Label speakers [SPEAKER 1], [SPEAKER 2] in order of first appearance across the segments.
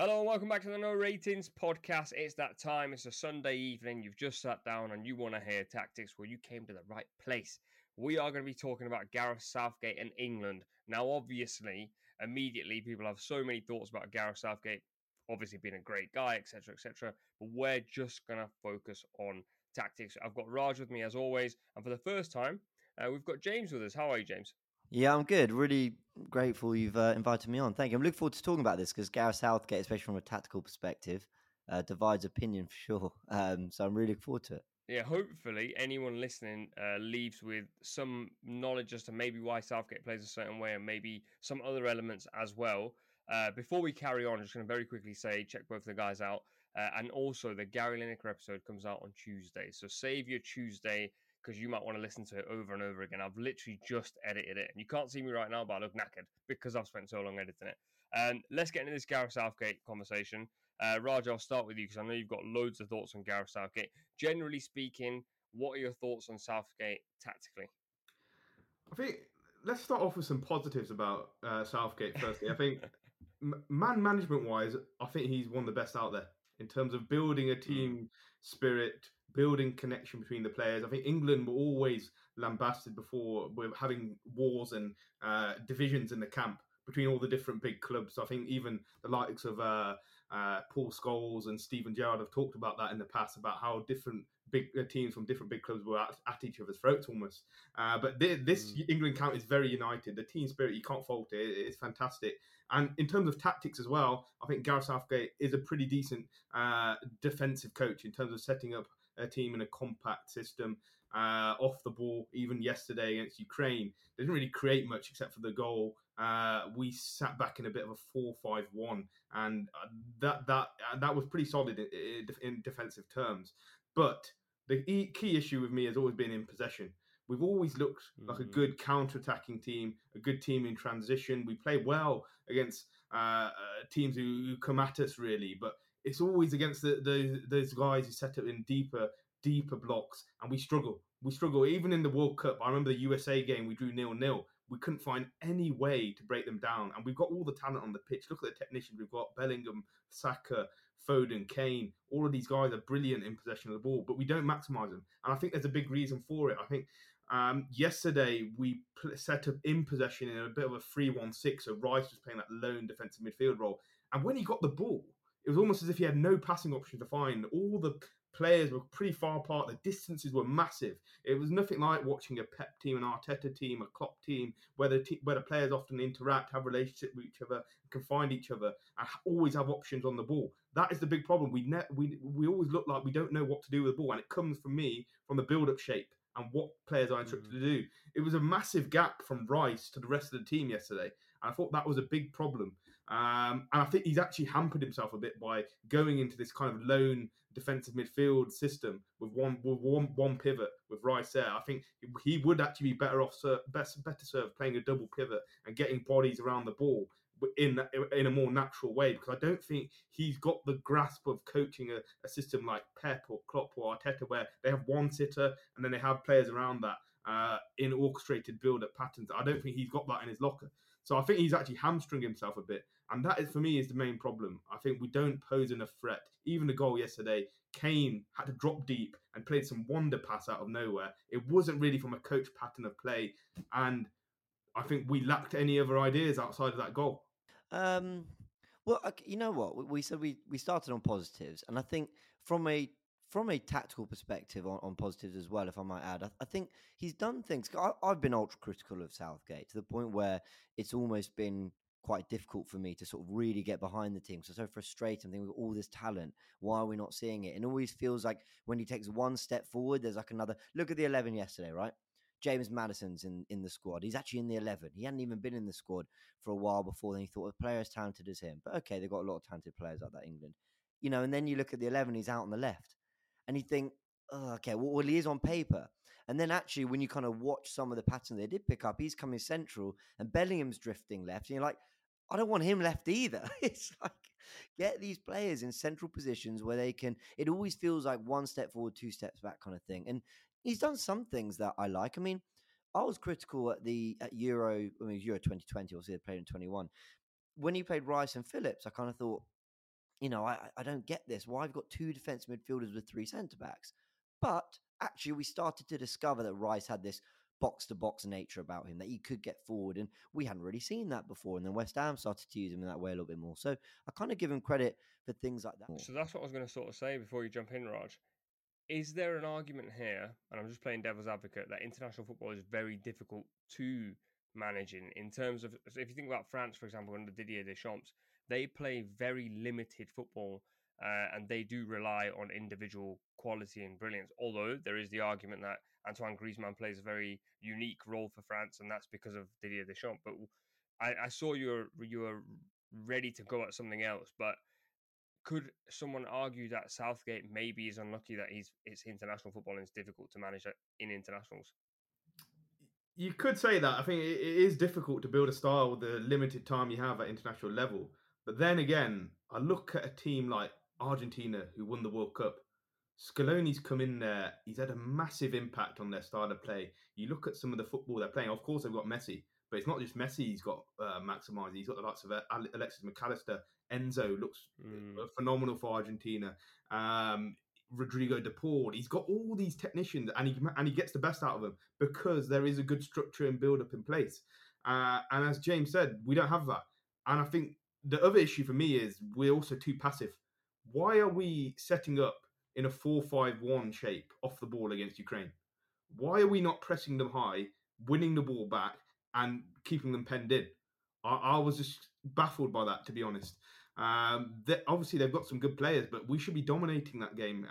[SPEAKER 1] Hello and welcome back to the No Ratings podcast. It's that time. It's a Sunday evening. You've just sat down and you want to hear tactics. Well, you came to the right place. We are going to be talking about Gareth Southgate and England. Now, obviously, immediately people have so many thoughts about Gareth Southgate, obviously being a great guy, etc., etc. But we're just going to focus on tactics. I've got Raj with me as always, and for the first time, uh, we've got James with us. How are you, James?
[SPEAKER 2] Yeah, I'm good. Really grateful you've uh, invited me on. Thank you. I'm looking forward to talking about this because Gareth Southgate, especially from a tactical perspective, uh, divides opinion for sure. Um, so I'm really looking forward to it.
[SPEAKER 1] Yeah, hopefully anyone listening uh, leaves with some knowledge as to maybe why Southgate plays a certain way and maybe some other elements as well. Uh, before we carry on, I'm just going to very quickly say check both the guys out. Uh, and also, the Gary Lineker episode comes out on Tuesday. So save your Tuesday because you might want to listen to it over and over again. I've literally just edited it. And you can't see me right now, but I look knackered because I've spent so long editing it. And um, let's get into this Gareth Southgate conversation. Uh, Raj, I'll start with you because I know you've got loads of thoughts on Gareth Southgate. Generally speaking, what are your thoughts on Southgate tactically?
[SPEAKER 3] I think let's start off with some positives about uh, Southgate. Firstly, I think man management wise, I think he's one of the best out there in terms of building a hmm. team spirit, building connection between the players. I think England were always lambasted before with having wars and uh, divisions in the camp between all the different big clubs. So I think even the likes of uh, uh, Paul Scholes and Steven Gerrard have talked about that in the past about how different big uh, teams from different big clubs were at, at each other's throats almost. Uh, but this mm. England count is very united. The team spirit you can't fault it. It's fantastic. And in terms of tactics as well, I think Gareth Southgate is a pretty decent uh, defensive coach in terms of setting up a team in a compact system uh, off the ball. Even yesterday against Ukraine, they didn't really create much except for the goal. Uh, we sat back in a bit of a four-five-one, and uh, that that uh, that was pretty solid in, in defensive terms. But the key issue with me has always been in possession. We've always looked mm-hmm. like a mm. good counter-attacking team, a good team in transition. We play well against uh, uh, teams who, who, come at us, really, but it's always against the, the, those guys who set up in deeper, deeper blocks, and we struggle. We struggle even in the World Cup. I remember the USA game; we drew nil nil. We couldn't find any way to break them down, and we've got all the talent on the pitch. Look at the technicians we've got: Bellingham, Saka, Foden, Kane. All of these guys are brilliant in possession of the ball, but we don't maximise them. And I think there's a big reason for it. I think um, yesterday, we set up in possession in a bit of a 3 1 6. So Rice was playing that lone defensive midfield role. And when he got the ball, it was almost as if he had no passing option to find. All the players were pretty far apart. The distances were massive. It was nothing like watching a Pep team, an Arteta team, a Klopp team, where the, where the players often interact, have relationship with each other, can find each other, and always have options on the ball. That is the big problem. We ne- we we always look like we don't know what to do with the ball, and it comes from me from the build-up shape and what players are instructed mm. to do. It was a massive gap from Rice to the rest of the team yesterday. And I thought that was a big problem. Um, and I think he's actually hampered himself a bit by going into this kind of lone defensive midfield system with one with one, one pivot with Rice there. I think he would actually be better off, best, better served playing a double pivot and getting bodies around the ball in in a more natural way because I don't think he's got the grasp of coaching a, a, system like Pep or Klopp or Arteta where they have one sitter and then they have players around that uh, in orchestrated build-up patterns. I don't think he's got that in his locker. So I think he's actually hamstring himself a bit, and that is for me is the main problem. I think we don't pose enough threat. Even the goal yesterday, Kane had to drop deep and played some wonder pass out of nowhere. It wasn't really from a coach pattern of play, and I think we lacked any other ideas outside of that goal.
[SPEAKER 2] Um, well, you know what we said we we started on positives, and I think from a from a tactical perspective on, on positives as well, if I might add, I, I think he's done things. I, I've been ultra critical of Southgate to the point where it's almost been quite difficult for me to sort of really get behind the team. So so frustrating. I'm thinking all this talent. Why are we not seeing it? And it always feels like when he takes one step forward, there's like another. Look at the eleven yesterday, right? James Maddison's in, in the squad. He's actually in the 11. He hadn't even been in the squad for a while before. Then he thought a player as talented as him. But okay, they've got a lot of talented players like that, England. You know, and then you look at the 11, he's out on the left. And you think, oh, okay, well, well, he is on paper. And then actually, when you kind of watch some of the patterns they did pick up, he's coming central and Bellingham's drifting left. And you're like, I don't want him left either. it's like, get these players in central positions where they can, it always feels like one step forward, two steps back kind of thing. And he's done some things that I like. I mean, I was critical at the at Euro, I mean Euro 2020, obviously they played in 21. When he played Rice and Phillips, I kind of thought you know, I, I don't get this. Why I've got two defensive midfielders with three centre backs. But actually, we started to discover that Rice had this box to box nature about him, that he could get forward. And we hadn't really seen that before. And then West Ham started to use him in that way a little bit more. So I kind of give him credit for things like that.
[SPEAKER 1] So that's what I was going to sort of say before you jump in, Raj. Is there an argument here, and I'm just playing devil's advocate, that international football is very difficult to manage in, in terms of, so if you think about France, for example, under Didier Deschamps, they play very limited football uh, and they do rely on individual quality and brilliance. Although there is the argument that Antoine Griezmann plays a very unique role for France, and that's because of Didier Deschamps. But I, I saw you were you were ready to go at something else, but could someone argue that Southgate maybe is unlucky that he's it's international football and it's difficult to manage in internationals?
[SPEAKER 3] You could say that. I think it is difficult to build a style with the limited time you have at international level. But then again, I look at a team like Argentina who won the World Cup. Scaloni's come in there. He's had a massive impact on their style of play. You look at some of the football they're playing. Of course, they've got Messi, but it's not just Messi. He's got uh, maximised. He's got the likes of uh, Alexis Mac Allister. Enzo looks mm. phenomenal for Argentina. Um, Rodrigo de Paul. He's got all these technicians, and he and he gets the best out of them because there is a good structure and build up in place. Uh, and as James said, we don't have that. And I think the other issue for me is we're also too passive. Why are we setting up in a 4-5-1 shape off the ball against Ukraine? Why are we not pressing them high, winning the ball back, and keeping them penned in? I, I was just baffled by that, to be honest. Um, they, obviously, they've got some good players, but we should be dominating that game.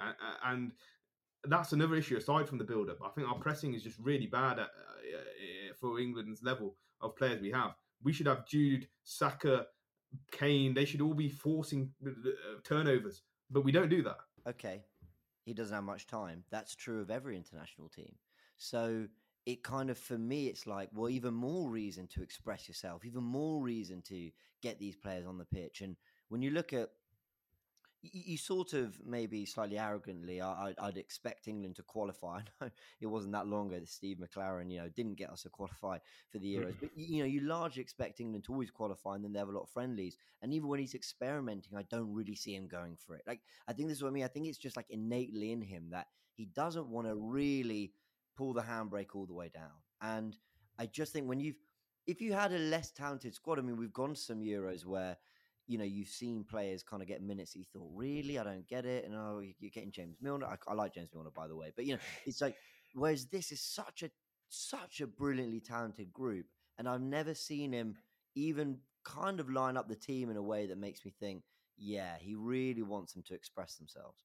[SPEAKER 3] And, that's another issue aside from the build-up. I think our pressing is just really bad at, uh, for England's level of players we have. We should have Jude, Saka, Kane. They should all be forcing uh, turnovers, but we don't do that.
[SPEAKER 2] Okay, he doesn't have much time. That's true of every international team. So it kind of, for me, it's like, well, even more reason to express yourself, even more reason to get these players on the pitch. And when you look at you sort of maybe slightly arrogantly, I, would expect England to qualify. I know it wasn't that long ago that Steve McClaren, you know, didn't get us to qualify for the Euros, but mm-hmm. you know, you largely expect England to always qualify, and then they have a lot of friendlies. And even when he's experimenting, I don't really see him going for it. Like, I think this is what I mean. I think it's just like innately in him that he doesn't want to really pull the handbrake all the way down. And I just think when you've, if you had a less talented squad, I mean, we've gone to some Euros where you know, you've seen players kind of get minutes. You thought, really, I don't get it. And oh, you're getting James Milner. I, I, like James Milner, by the way. But you know, it's like whereas this is such a such a brilliantly talented group, and I've never seen him even kind of line up the team in a way that makes me think, yeah, he really wants them to express themselves.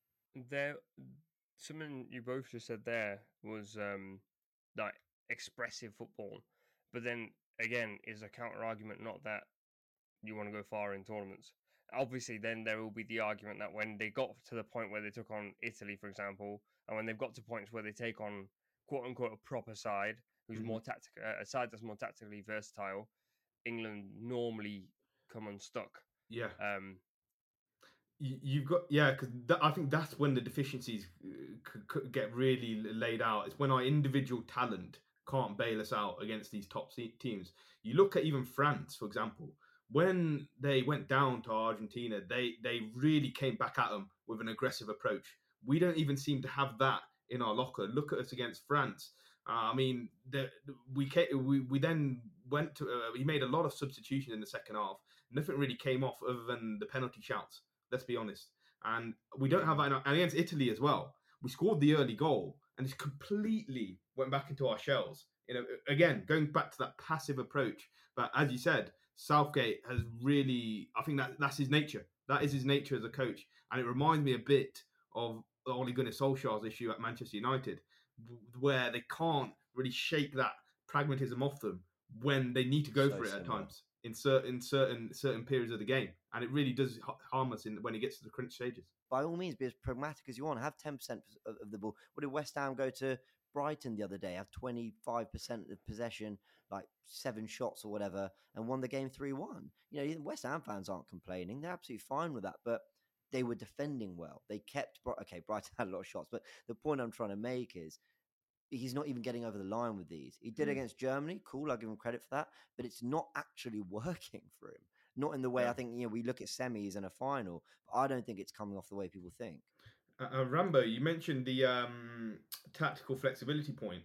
[SPEAKER 1] There, something you both just said there was um like expressive football, but then again is a counter argument not that you want to go far in tournaments. Obviously, then there will be the argument that when they got to the point where they took on Italy, for example, and when they've got to points where they take on quote unquote a proper side who's mm-hmm. more tactical, a side that's more tactically versatile, England normally come unstuck.
[SPEAKER 3] Yeah. Um, You've got yeah, because I think that's when the deficiencies uh, get really laid out. It's when our individual talent can't bail us out against these top teams. You look at even France, for example when they went down to Argentina, they they really came back at them with an aggressive approach. We don't even seem to have that in our locker. Look at us against France. Uh, I mean, the, we, came, we we then went to. Uh, he made a lot of substitutions in the second half. Nothing really came off other than the penalty shouts. Let's be honest. And we don't have that. And against Italy as well, we scored the early goal and it completely went back into our shells. You know, again, going back to that passive approach. But as you said, Southgate has really, I think that that's his nature. That is his nature as a coach, and it reminds me a bit of Ole Gunnar Solskjaer's issue at Manchester United, where they can't really shake that pragmatism off them when they need to go so for it similar. at times in certain certain certain periods of the game, and it really does harm us in when it gets to the crunch stages.
[SPEAKER 2] By all means, be as pragmatic as you want. Have ten percent of the ball. What did West Ham go to Brighton the other day? Have twenty five percent of possession like seven shots or whatever and won the game 3 1. You know, West Ham fans aren't complaining. They're absolutely fine with that. But they were defending well. They kept, okay, Brighton had a lot of shots. But the point I'm trying to make is he's not even getting over the line with these. He did mm. against Germany. Cool. I'll give him credit for that. But it's not actually working for him. Not in the way
[SPEAKER 3] Yeah.
[SPEAKER 2] I think you know we look at semis and a final. But I don't think it's coming off the way people think.
[SPEAKER 3] Uh, uh, Rambo, you mentioned the um, tactical flexibility point.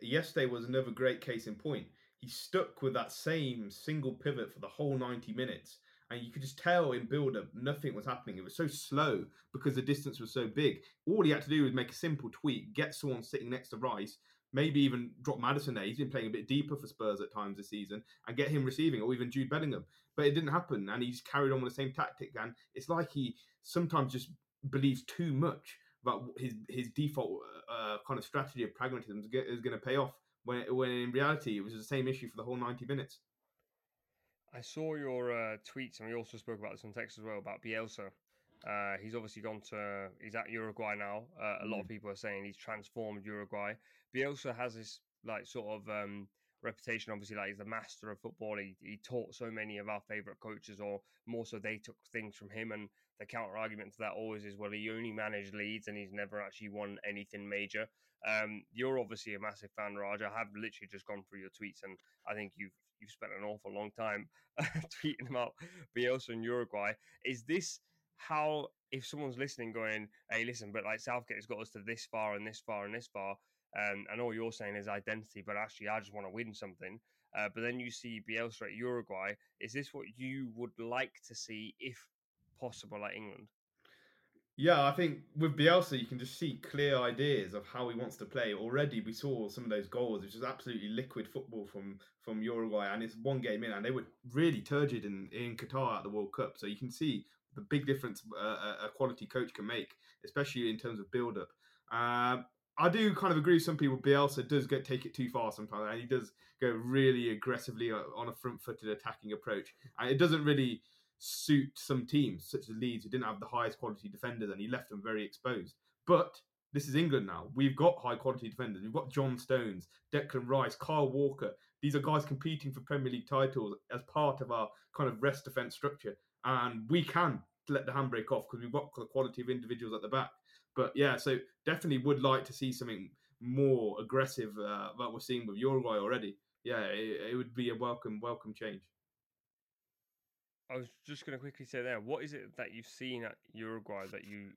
[SPEAKER 3] Yesterday was another great case in point. He stuck with that same single pivot for the whole 90 minutes. And you could just tell in build up, nothing was happening. It was so slow because the distance was so big. All he had to do was make a simple tweak, get someone sitting next to Rice, maybe even drop Maddison there. He's been playing a bit deeper for Spurs at times this season, and get him receiving, or even Jude Bellingham. But it didn't happen, and he just carried on with the same tactic. And it's like he sometimes just believes too much about his his default uh, kind of strategy of pragmatism is, is going to pay off. When when in reality it was the same issue for the whole ninety minutes.
[SPEAKER 1] I saw your uh, tweets, and we also spoke about this on text as well about Bielsa. Uh, he's obviously gone to he's at Uruguay now. Uh, a lot of people are saying he's transformed Uruguay. Bielsa has this like sort of um, reputation, obviously, like he's the master of football. He, he taught so many of our favorite coaches, or more so, they took things from him. And the counter argument to that always is, well, he only managed Leeds and he's never actually won anything major. Um, you're obviously a massive fan, Raj. I have literally just gone through your tweets, and I think you've you've spent an awful long time tweeting about Bielsa in Uruguay. Is this how, if someone's listening, going, "Hey, listen," but like Southgate has got us to this far and this far and this far, um, and all you're saying is identity, but actually, I just want to win something. Uh, but then you see Bielsa at Uruguay. Is this what you would like to see, if possible, at England?
[SPEAKER 3] Yeah, I think with Bielsa, you can just see clear ideas of how he wants to play. Already, we saw some of those goals, which is absolutely liquid football from from Uruguay, and it's one game in, and they were really turgid in in Qatar at the World Cup. So you can see the big difference uh, a quality coach can make, especially in terms of build up. Um, I do kind of agree with some people. Bielsa does get take it too far sometimes, and he does go really aggressively on a front footed attacking approach, and it doesn't really suit some teams, such as Leeds, who didn't have the highest quality defenders, and he left them very exposed. But this is England now. We've got high quality defenders. We've got John Stones, Declan Rice, Kyle Walker. These are guys competing for Premier League titles as part of our kind of rest defence structure. And we can let the handbrake off because we've got the quality of individuals at the back. But yeah, so definitely would like to see something more aggressive uh, that we're seeing with Uruguay already. Yeah, it, it would be a welcome, welcome change.
[SPEAKER 1] I was just going to quickly say there. What is it that you've seen at Uruguay that you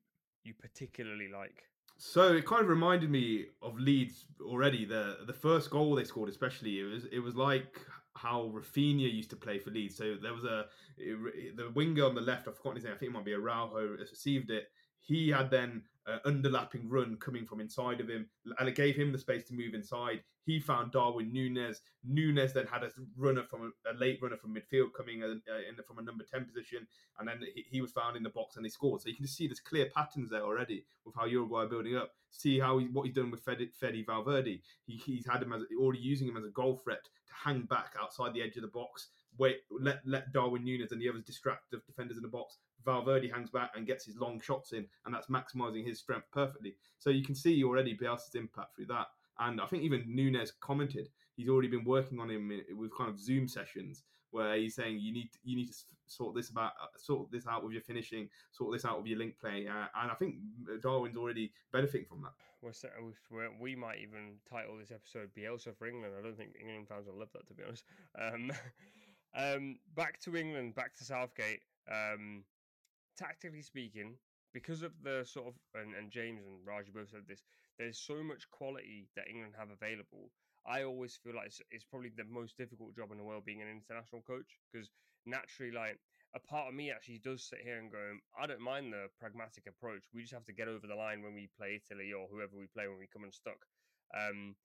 [SPEAKER 1] you particularly like?
[SPEAKER 3] So it kind of reminded me of Leeds already. The the first goal they scored, especially, it was it was like how Rafinha used to play for Leeds. So there was a it, the winger on the left. I've forgotten his name. I think it might be Araujo. Received it. He had then an underlapping run coming from inside of him, and it gave him the space to move inside. He found Darwin Nunez. Nunez then had a runner from a, late runner from midfield coming in, uh, in from a number ten position, and then he, he, was found in the box and he scored. So you can just see there's clear patterns there already with how Uruguay are building up. See how he, what he's done with Fede Valverde. He, he's had him as already using him as a goal threat to hang back outside the edge of the box. Wait, let let Darwin Nunez and the others distract the defenders in the box. Valverde hangs back and gets his long shots in, and that's maximising his strength perfectly. So you can see already Bielsa's impact through that. And I think even Nunez commented he's already been working on him with kind of Zoom sessions where he's saying you need you need to sort this about sort this out with your finishing, sort this out with your link play, uh, and I think Darwin's already benefiting from that.
[SPEAKER 1] We're, we might even title this episode Bielsa for England. I don't think England fans will love that, to be honest. Um, um, back to England, back to Southgate. Um, tactically speaking, because of the sort of and, and James and Raji both said this, there's so much quality that England have available. I always feel like it's, it's probably the most difficult job in the world being an international coach because naturally, like a part of me actually does sit here and go, I don't mind the pragmatic approach. We just have to get over the line when we play Italy or whoever we play when we come unstuck. Um,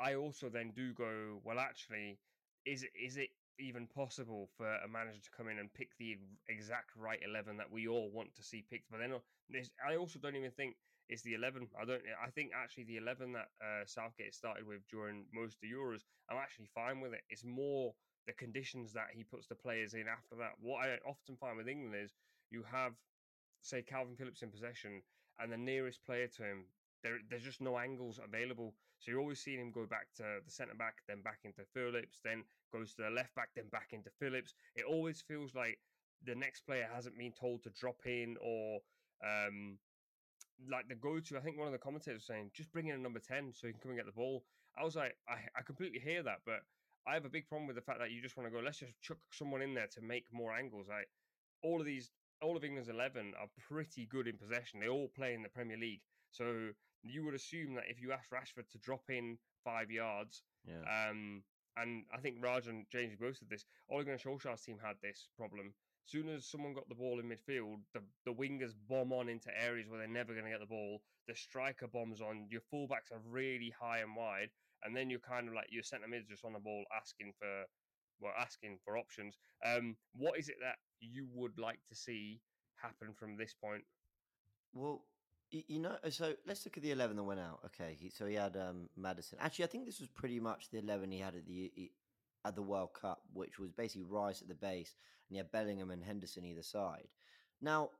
[SPEAKER 1] I also then do go, well, actually, is is it even possible for a manager to come in and pick the exact right 11 that we all want to see picked but then i also don't even think it's the 11 i don't i think actually the 11 that uh, southgate started with during most of the euros i'm actually fine with it. It's more the conditions that he puts the players in after that. What i often find with england is you have say calvin phillips in possession and the nearest player to him there, there's just no angles available. So you're always seeing him go back to the centre back, then back into Phillips, then goes to the left back, then back into Phillips. It always feels like the next player hasn't been told to drop in or um, like the go to. I think one of the commentators was saying, just bring in a number 10 so he can come and get the ball. I was like, I, I completely hear that, but I have a big problem with the fact that you just want to go, let's just chuck someone in there to make more angles. Like all of these, all of England's 11 are pretty good in possession. They all play in the Premier League. So you would assume that if you ask Rashford to drop in five yards,
[SPEAKER 2] Yeah.
[SPEAKER 1] um, and I think Raj and James both said this, Ole Gunnar Solskjaer's team had this problem. Soon as someone got the ball in midfield, the, the wingers bomb on into areas where they're never going to get the ball. The striker bombs on. Your fullbacks are really high and wide, and then you're kind of like your centre mids just on the ball asking for, well, asking for options. Um, what is it that you would like to see happen from this point?
[SPEAKER 2] Well, you know, so let's look at the eleven that went out. Okay, he, so he had um, Maddison. Actually, I think this was pretty much the eleven he had at the at the World Cup, which was basically Rice at the base, and he had Bellingham and Henderson either side. Now,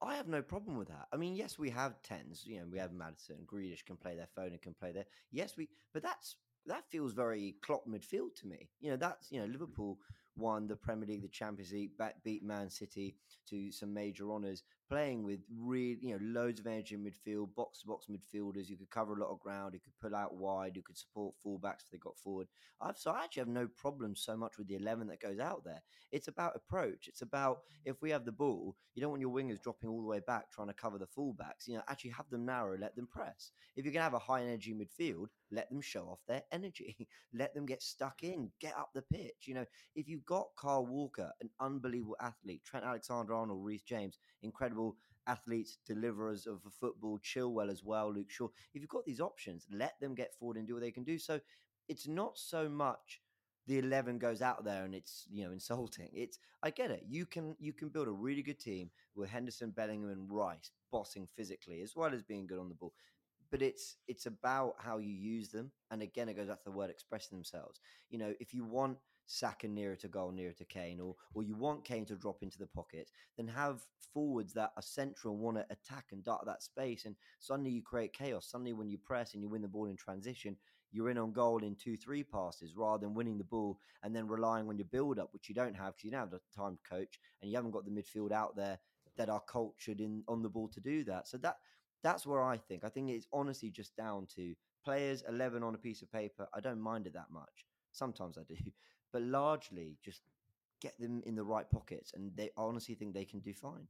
[SPEAKER 2] I have no problem with that. I mean, yes, we have tens. You know, we have Maddison, Grealish can play their Foden can play there. Yes, we, but that's that feels very Klopp midfield to me. You know, that's you know Liverpool won the Premier League, the Champions League, beat Man City to some major honours, playing with really you know loads of energy in midfield, box to box midfielders. You could cover a lot of ground. You could pull out wide. You could support fullbacks if they got forward. I've so I actually have no problem so much with the eleven that goes out there. It's about approach. It's about if we have the ball, you don't want your wingers dropping all the way back trying to cover the fullbacks. You know, actually have them narrow, let them press. If you're gonna have a high energy midfield, let them show off their energy. let them get stuck in, get up the pitch. You know, if you've got Kyle Walker, an unbelievable athlete, Trent Alexander Arnold, Reece James, incredible athletes, deliverers of the football, Chilwell as well, Luke Shaw. If you've got these options, let them get forward and do what they can do. So it's not so much the 11 goes out there and it's you know insulting. It's i get it. You can you can build a really good team with henderson bellingham and rice bossing physically as well as being good on the ball. But it's it's about how you use them. And again it goes back to the word expressing themselves. You know if you want Saka nearer to goal, nearer to Kane, or or you want Kane to drop into the pocket, then have forwards that are central, want to attack and dart that space, and suddenly you create chaos. Suddenly, when you press and you win the ball in transition, you're in on goal in two, three passes rather than winning the ball and then relying on your build up, which you don't have because you don't have the time to coach and you haven't got the midfield out there that are cultured in on the ball to do that. So that that's where I think. I think it's honestly just down to players 11 on a piece of paper. I don't mind it that much. Sometimes I do, but largely just get them in the right pockets and they honestly think they can do fine.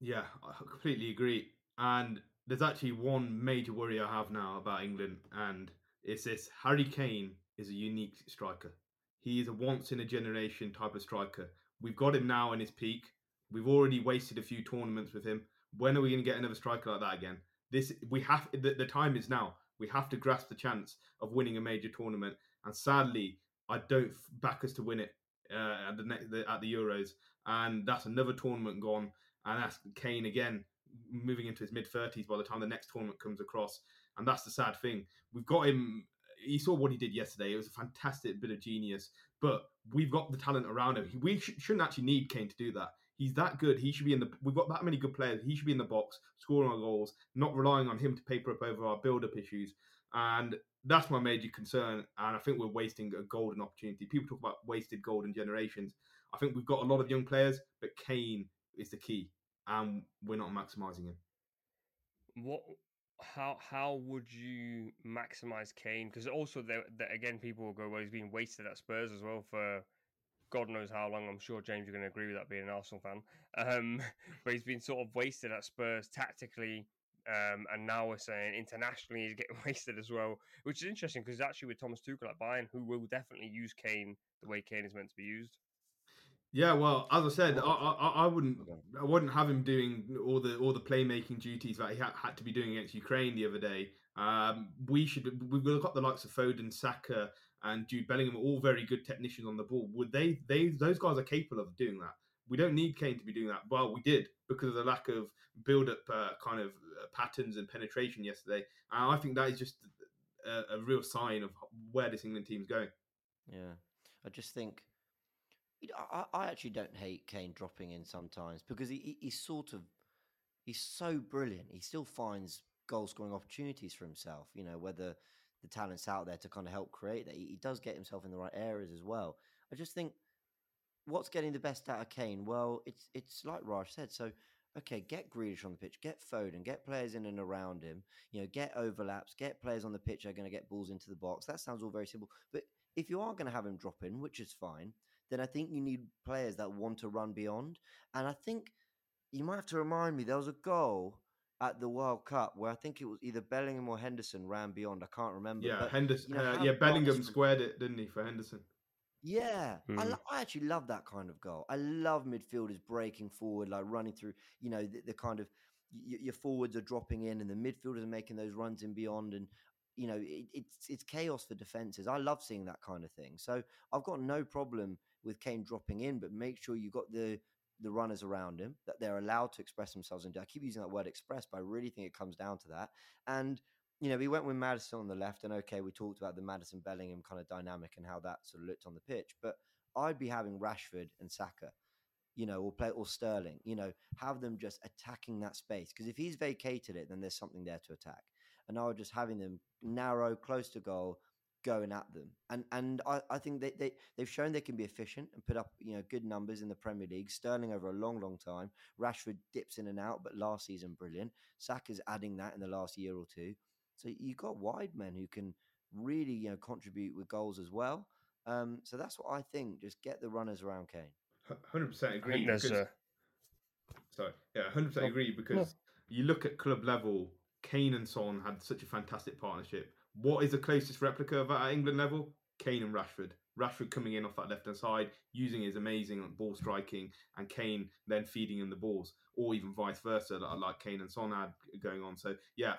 [SPEAKER 3] Yeah, I completely agree. And there's actually one major worry I have now about England, and it's this: Harry Kane is a unique striker. He is a once in a generation type of striker. We've got him now in his peak. We've already wasted a few tournaments with him. When are we going to get another striker like that again? This we have. The, the time is now. We have to grasp the chance of winning a major tournament. And sadly, I don't back us to win it uh, at the, next, the at the Euros. And that's another tournament gone. And that's Kane again moving into his mid 30s by the time the next tournament comes across. And that's the sad thing. We've got him. You saw what he did yesterday. It was a fantastic bit of genius. But we've got the talent around him. We sh- shouldn't actually need Kane to do that. He's that good. He should be in the. We've got that many good players. He should be in the box, scoring our goals, not relying on him to paper up over our build-up issues. And that's my major concern. And I think we're wasting a golden opportunity. People talk about wasted golden generations. I think we've got a lot of young players, but Kane is the key, and we're not maximising him.
[SPEAKER 1] What? How how would you maximize Kane? Because also there, there again, people will go, well, he's been wasted at Spurs as well for God knows how long. I'm sure James, you're going to agree with that being an Arsenal fan. Um, but he's been sort of wasted at Spurs tactically, um, and now we're saying internationally he's getting wasted as well, which is interesting because actually with Thomas Tuchel at Bayern, who will definitely use Kane the way Kane is meant to be used.
[SPEAKER 3] Yeah, well, as I said, I, I, I wouldn't. I wouldn't have him doing all the all the playmaking duties that he had, had to be doing against Ukraine the other day. Um, we should, we've got the likes of Foden, Saka, and Jude Bellingham, all very good technicians on the ball. Would they, they, those guys are capable of doing that. We don't need Kane to be doing that. Well, we did because of the lack of build-up uh, kind of uh, patterns and penetration yesterday. And I think that is just a, a real sign of where this England team's going.
[SPEAKER 2] Yeah, I just think I, I actually don't hate Kane dropping in sometimes because he, he he's sort of he's so brilliant. He still finds goal scoring opportunities for himself. You know whether the talent's out there to kind of help create that. He, he does get himself in the right areas as well. I just think what's getting the best out of Kane? Well, it's it's like Raj said. So okay, get Grealish on the pitch, get Foden, get players in and around him, you know, get overlaps, get players on the pitch that are going to get balls into the box. That sounds all very simple. But if you are going to have him drop in, which is fine, then I think you need players that want to run beyond. And I think you might have to remind me there was a goal at the World Cup where I think it was either Bellingham or Henderson ran beyond. I can't remember.
[SPEAKER 3] Yeah,
[SPEAKER 2] but,
[SPEAKER 3] Henderson.
[SPEAKER 2] you know,
[SPEAKER 3] uh, yeah, Bellingham squared it, didn't he, for Henderson?
[SPEAKER 2] Yeah, I,
[SPEAKER 1] Mm.
[SPEAKER 2] lo- I actually love that kind of goal. I love midfielders breaking forward, like running through. You know, the, the kind of y- your forwards are dropping in, and the midfielders are making those runs in beyond, and you know, it, it's it's chaos for defenses. I love seeing that kind of thing. So I've got no problem with Kane dropping in, but make sure you've got the the runners around him that they're allowed to express themselves. And I keep using that word express, but I really think it comes down to that. And you know, we went with Maddison on the left, and okay, we talked about the Maddison Bellingham kind of dynamic and how that sort of looked on the pitch. But I'd be having Rashford and Saka, you know, or play or Sterling, you know, have them just attacking that space because if he's vacated it, then there's something there to attack. And I would just having them narrow, close to goal, going at them. And and I, I think they, they they've shown they can be efficient and put up you know good numbers in the Premier League. Sterling over a long, long time. Rashford dips in and out, but last season brilliant. Saka's adding that in the last year or two. So you've got wide men who can really, you know, contribute with goals as well. Um, so that's what I think. Just get the runners around Kane.
[SPEAKER 3] Hundred percent agree.
[SPEAKER 1] think
[SPEAKER 3] because-
[SPEAKER 1] a
[SPEAKER 3] Sorry, yeah, hundred percent agree because you look at club level, Kane and Son had such a fantastic partnership. What is the closest replica of that at England level? Kane and Rashford. Rashford coming in off that left hand side, using his amazing ball striking, and Kane then feeding him the balls, or even vice versa, like- like Kane and Son had going on. So yeah,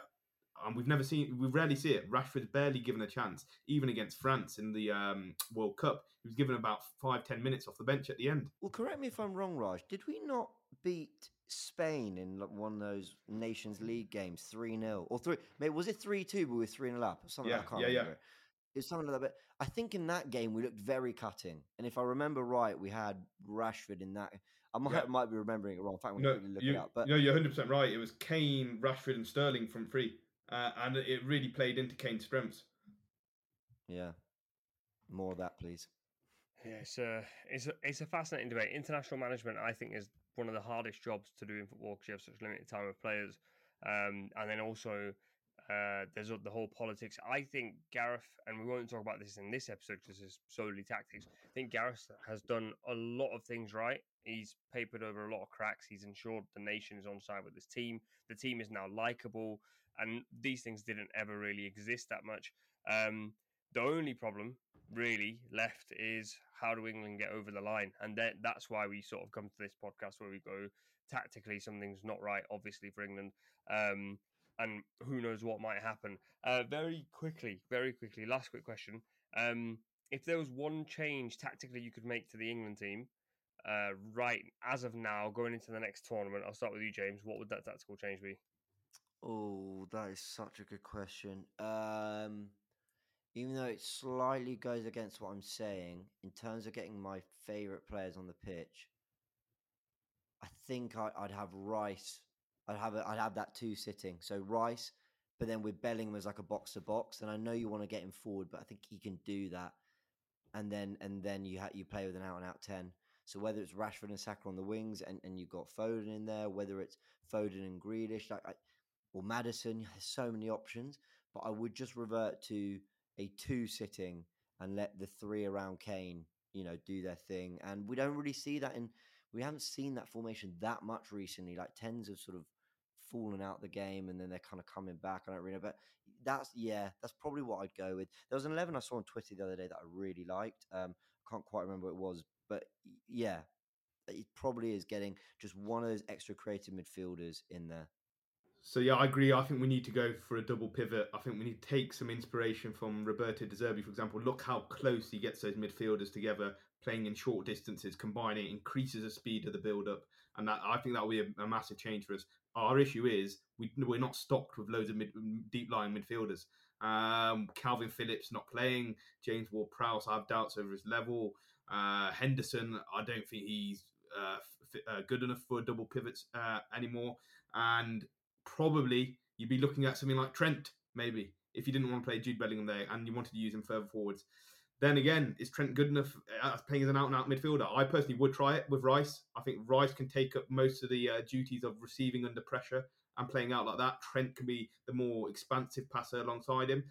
[SPEAKER 3] and we've never seen, we rarely see it. Rashford's barely given a chance, even against France in the um, World Cup. He was given about five ten minutes off the bench at the end.
[SPEAKER 2] Well, correct me if I'm wrong, Raj. Did we not beat Spain in one of those Nations League games, three 0 or three? Maybe was it three two, but we were three 0 up or something?
[SPEAKER 3] Yeah,
[SPEAKER 2] I can't
[SPEAKER 3] yeah, yeah.
[SPEAKER 2] remember. It. It was something like that. But I think in that game we looked very cutting, and if I remember right, we had Rashford in that. I might
[SPEAKER 3] Yeah.
[SPEAKER 2] might be remembering it wrong. In fact,
[SPEAKER 3] No,
[SPEAKER 2] look
[SPEAKER 3] you,
[SPEAKER 2] it up. But
[SPEAKER 3] no, you're 100 percent right. It was Kane, Rashford, and Sterling from free, uh, and it really played into Kane's strengths.
[SPEAKER 2] yeah, more of that, please.
[SPEAKER 1] Yeah, it's a it's a it's a fascinating debate. International management, I think, is one of the hardest jobs to do in football because you have such limited time with players, um, and then also uh, there's the whole politics. I think Gareth, and we won't talk about this in this episode because it's solely tactics. I think Gareth has done a lot of things right. He's papered over a lot of cracks. He's ensured the nation is on side with this team. The team is now likable, and these things didn't ever really exist that much. Um, the only problem really left is how do England get over the line, and then that's why we sort of come to this podcast where we go tactically something's not right, obviously for England, um, and who knows what might happen. Uh, very quickly, very quickly, last quick question: um, if there was one change tactically you could make to the England team, uh, right as of now, going into the next tournament, I'll start with you, James. What would that tactical change be?
[SPEAKER 2] Oh, that is such a good question. Um, even though it slightly goes against what I'm saying in terms of getting my favorite players on the pitch, I think I, I'd have Rice. I'd have a, I'd have that two sitting. So Rice, but then with Bellingham as like a box to box, and I know you want to get him forward, but I think he can do that. And then and then you ha- you play with an out and out ten. So whether it's Rashford and Saka on the wings, and, and you've got Foden in there, whether it's Foden and Grealish, like I, or Maddison, there's so many options. But I would just revert to a two sitting and let the three around Kane, you know, do their thing. And we don't really see that in we haven't seen that formation that much recently. Like tens have sort of fallen out the game and then they're kind of coming back. I don't really know. But that's yeah, that's probably what I'd go with. There was an eleven I saw on Twitter the other day that I really liked. Um I can't quite remember what it was, but yeah. It probably is getting just one of those extra creative midfielders in there.
[SPEAKER 3] So yeah, I agree. I think we need to go for a double pivot. I think we need to take some inspiration from Roberto De Zerbi, for example. Look how close he gets those midfielders together, playing in short distances, combining, increases the speed of the build-up, and that I think that will be a, a massive change for us. Our issue is we we're not stocked with loads of mid, deep lying midfielders. Um, Calvin Phillips not playing. James Ward-Prowse, I have doubts over his level. Uh, Henderson, I don't think he's uh, f- uh, good enough for double pivots uh, anymore. And probably you'd be looking at something like Trent, maybe, if you didn't want to play Jude Bellingham there and you wanted to use him further forwards. then again, is Trent good enough as playing as an out and out midfielder? I personally would try it with Rice. I think Rice can take up most of the uh, duties of receiving under pressure and playing out like that. Trent can be the more expansive passer alongside him.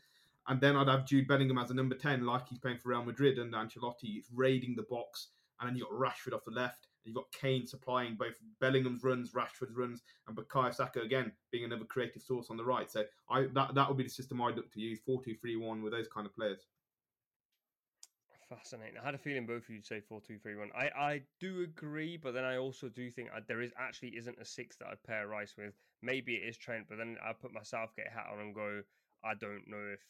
[SPEAKER 3] And then I'd have Jude Bellingham as a number 10, like he's playing for Real Madrid and Ancelotti raiding the box. And then you've got Rashford off the left. And you've got Kane supplying both Bellingham's runs, Rashford's runs, and Bukayo Saka again being another creative source on the right. So I that, that would be the system I'd look to use 4 2 3 1 with those kind of players.
[SPEAKER 1] Fascinating. I had a feeling both of you'd say four two three one. I, I do agree, but then I also do think I, there is actually isn't a six that I'd pair Rice with. Maybe it is Trent, but then I put my Southgate hat on and go, I don't know if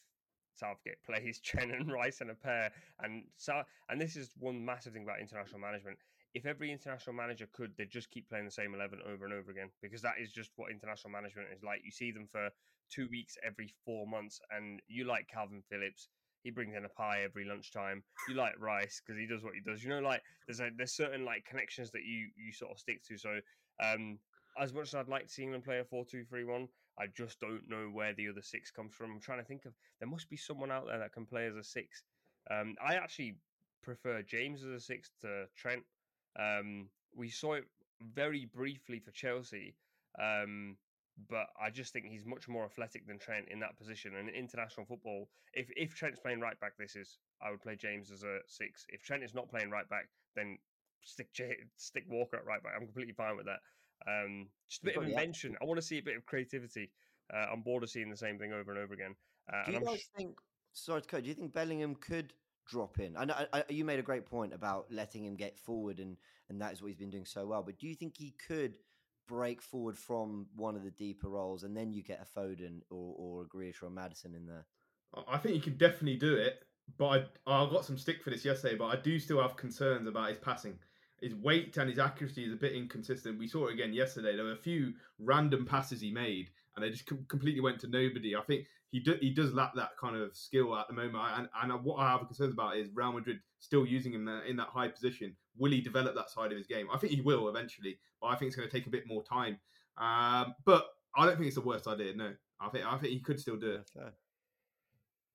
[SPEAKER 1] Southgate plays Trent and Rice in a pair. And so, and this is one massive thing about international management. If every international manager could, they'd just keep playing the same eleven over and over again because that is just what international management is like. You see them for two weeks every four months, and you like Calvin Phillips he brings in a pie every lunchtime. You like Rice because he does what he does. You know, like there's a, there's certain like connections that you you sort of stick to. So um, as much as I'd like to see England play a four two three one, I just don't know where the other six comes from. I'm trying to think of there must be someone out there that can play as a six. Um, I actually prefer James as a six to Trent. Um, we saw it very briefly for Chelsea. Um, but I just think he's much more athletic than Trent in that position. And in international football, if if Trent's playing right back, this is I would play James as a six. If Trent is not playing right back, then stick stick Walker at right back. I'm completely fine with that. Um, just a bit of invention. I want to see a bit of creativity. Uh, I'm bored of seeing the same thing over and over again.
[SPEAKER 2] Uh, do you guys sh- think? Sorry to cut. Do you think Bellingham could drop in? I know I, I, you made a great point about letting him get forward, and and that is what he's been doing so well. But do you think he could? break forward from one of the deeper roles, and then you get a Foden or, or a Grealish or a Maddison in there.
[SPEAKER 3] I think he can definitely do it, but I, I got some stick for this yesterday. But I do still have concerns about his passing. His weight and his accuracy is a bit inconsistent. We saw it again yesterday. There were a few random passes he made, and they just completely went to nobody. I think he do, he does lack that kind of skill at the moment. And, and what I have concerns about is Real Madrid still using him in that high position. Will he develop that side of his game? I think he will eventually, but I think it's going to take a bit more time. Um, but I don't think it's the worst idea. No, I think I think he could still do it.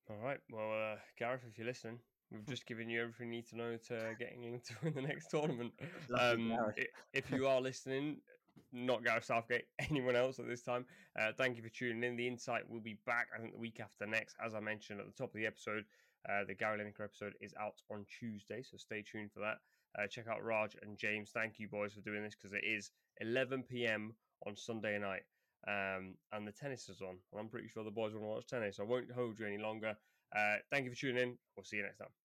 [SPEAKER 1] All right. Well, uh, Gareth, if you're listening, we've just given you everything you need to know to get England to win the next tournament. Um, if you are listening, not Gareth Southgate, anyone else at this time, uh, thank you for tuning in. The Insight will be back, I think, the week after next. As I mentioned at the top of the episode, uh, the Gary Lineker episode is out on Tuesday, so stay tuned for that. Uh, check out Raj and James. Thank you, boys, for doing this because it is 11 p.m. on Sunday night. Um, and the tennis is on. And I'm pretty sure the boys want to watch tennis. So I won't hold you any longer. Uh, thank you for tuning in. We'll see you next time.